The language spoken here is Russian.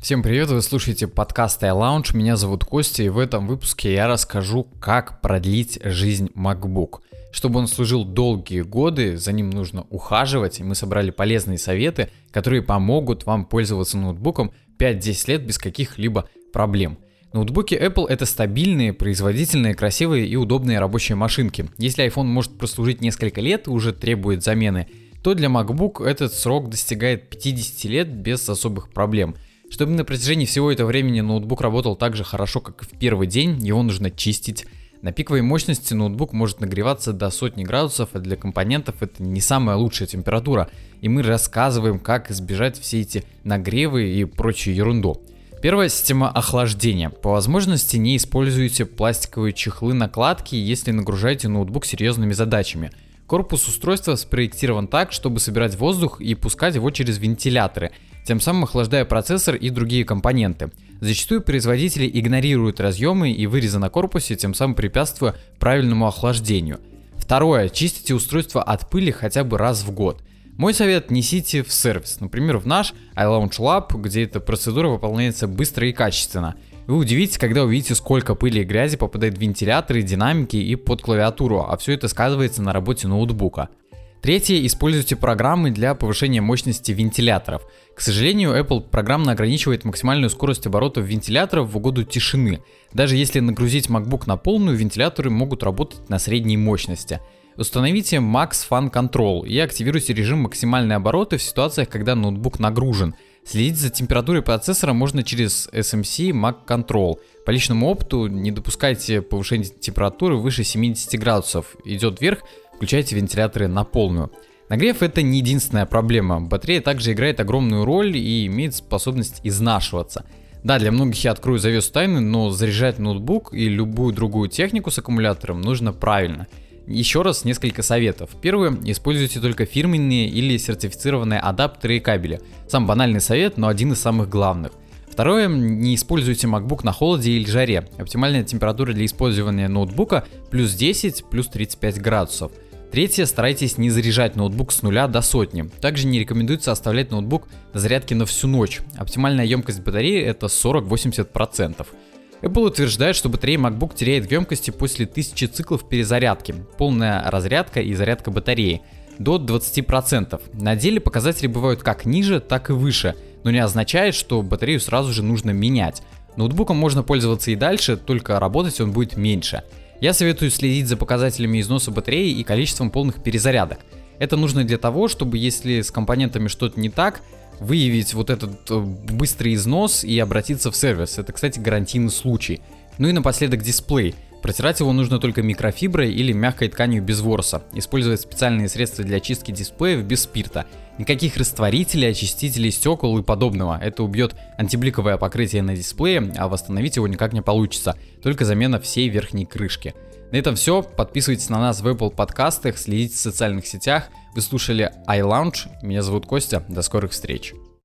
Всем привет, вы слушаете подкаст iLounge, меня зовут Костя, и в этом выпуске я расскажу, как продлить жизнь MacBook. Чтобы он служил долгие годы, за ним нужно ухаживать, и мы собрали полезные советы, которые помогут вам пользоваться ноутбуком 5-10 лет без каких-либо проблем. Ноутбуки Apple это стабильные, производительные, красивые и удобные рабочие машинки. Если iPhone может прослужить несколько лет и уже требует замены, то для MacBook этот срок достигает 50 лет без особых проблем – чтобы на протяжении всего этого времени ноутбук работал так же хорошо, как и в первый день, его нужно чистить. На пиковой мощности ноутбук может нагреваться до сотни градусов, а для компонентов это не самая лучшая температура. И мы рассказываем, как избежать все эти нагревы и прочую ерунду. Первая система охлаждения. По возможности не используйте пластиковые чехлы накладки, если нагружаете ноутбук серьезными задачами. Корпус устройства спроектирован так, чтобы собирать воздух и пускать его через вентиляторы – тем самым охлаждая процессор и другие компоненты. Зачастую производители игнорируют разъемы и вырезы на корпусе, тем самым препятствуя правильному охлаждению. Второе. Чистите устройство от пыли хотя бы раз в год. Мой совет – несите в сервис, например, в наш iLaunch Lab, где эта процедура выполняется быстро и качественно. Вы удивитесь, когда увидите, сколько пыли и грязи попадает в вентиляторы, динамики и под клавиатуру, а все это сказывается на работе ноутбука. Третье, используйте программы для повышения мощности вентиляторов. К сожалению, Apple программно ограничивает максимальную скорость оборотов вентиляторов в угоду тишины. Даже если нагрузить MacBook на полную, вентиляторы могут работать на средней мощности. Установите Max Fan Control и активируйте режим максимальные обороты в ситуациях, когда ноутбук нагружен. Следить за температурой процессора можно через SMC Mac Control. По личному опыту не допускайте повышения температуры выше 70 градусов. Идет вверх, включайте вентиляторы на полную. Нагрев это не единственная проблема. Батарея также играет огромную роль и имеет способность изнашиваться. Да, для многих я открою завесу тайны, но заряжать ноутбук и любую другую технику с аккумулятором нужно правильно. Еще раз несколько советов. Первое, используйте только фирменные или сертифицированные адаптеры и кабели. Сам банальный совет, но один из самых главных. Второе, не используйте MacBook на холоде или жаре. Оптимальная температура для использования ноутбука плюс 10, плюс 35 градусов. Третье, старайтесь не заряжать ноутбук с нуля до сотни. Также не рекомендуется оставлять ноутбук на зарядке на всю ночь. Оптимальная емкость батареи это 40-80%. Apple утверждает, что батарея MacBook теряет в емкости после 1000 циклов перезарядки, полная разрядка и зарядка батареи до 20%. На деле показатели бывают как ниже, так и выше, но не означает, что батарею сразу же нужно менять. Ноутбуком можно пользоваться и дальше, только работать он будет меньше. Я советую следить за показателями износа батареи и количеством полных перезарядок. Это нужно для того, чтобы если с компонентами что-то не так, выявить вот этот э, быстрый износ и обратиться в сервис. Это, кстати, гарантийный случай. Ну и напоследок дисплей. Протирать его нужно только микрофиброй или мягкой тканью без ворса. Использовать специальные средства для чистки дисплеев без спирта. Никаких растворителей, очистителей стекол и подобного. Это убьет антибликовое покрытие на дисплее, а восстановить его никак не получится. Только замена всей верхней крышки. На этом все. Подписывайтесь на нас в Apple подкастах, следите в социальных сетях. Вы слушали iLounge. Меня зовут Костя. До скорых встреч.